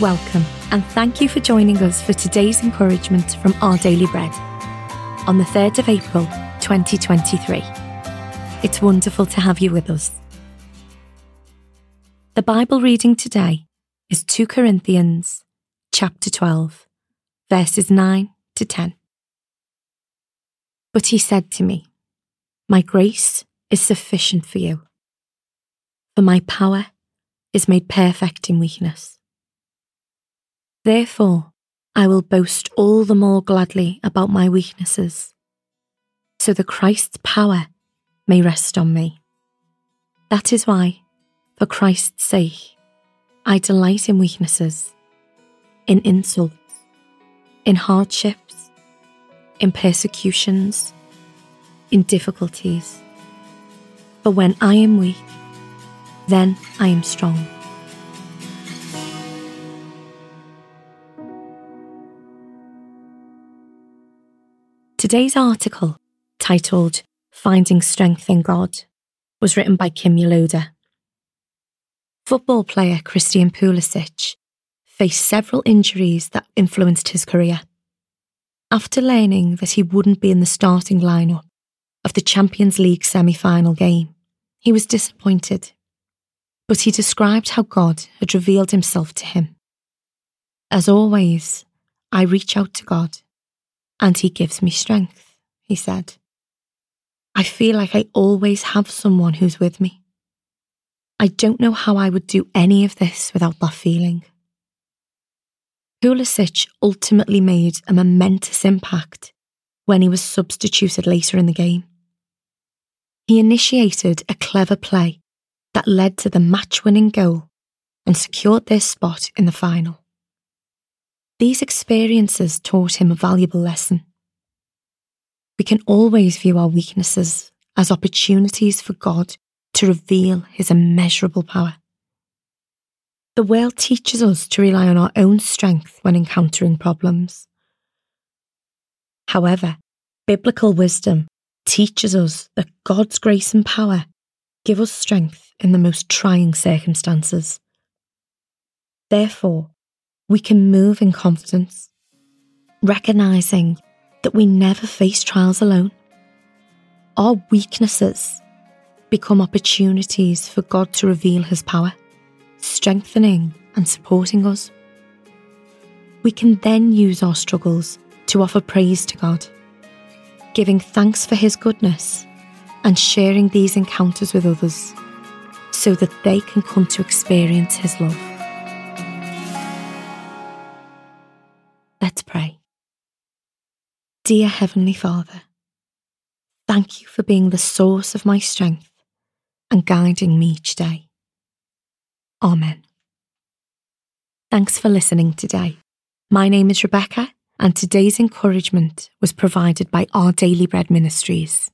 Welcome, and thank you for joining us for today's encouragement from Our Daily Bread on the 3rd of April 2023. It's wonderful to have you with us. The Bible reading today is 2 Corinthians chapter 12, verses 9 to 10. But he said to me, My grace is sufficient for you, for my power is made perfect in weakness. Therefore, I will boast all the more gladly about my weaknesses, so that Christ's power may rest on me. That is why, for Christ's sake, I delight in weaknesses, in insults, in hardships, in persecutions, in difficulties. For when I am weak, then I am strong. Today's article, titled Finding Strength in God, was written by Kimya Loder. Football player Christian Pulisic faced several injuries that influenced his career. After learning that he wouldn't be in the starting lineup of the Champions League semi final game, he was disappointed. But he described how God had revealed himself to him. As always, I reach out to God and he gives me strength, he said. I feel like I always have someone who's with me. I don't know how I would do any of this without that feeling. Pulisic ultimately made a momentous impact when he was substituted later in the game. He initiated a clever play that led to the match winning goal and secured their spot in the final. These experiences taught him a valuable lesson. We can always view our weaknesses as opportunities for God to reveal his immeasurable power. The world teaches us to rely on our own strength when encountering problems. However, biblical wisdom teaches us that God's grace and power give us strength in the most trying circumstances. Therefore, we can move in confidence, recognizing that we never face trials alone. Our weaknesses become opportunities for God to reveal His power, strengthening and supporting us. We can then use our struggles to offer praise to God, giving thanks for His goodness and sharing these encounters with others so that they can come to experience His love. Dear Heavenly Father, thank you for being the source of my strength and guiding me each day. Amen. Thanks for listening today. My name is Rebecca, and today's encouragement was provided by Our Daily Bread Ministries.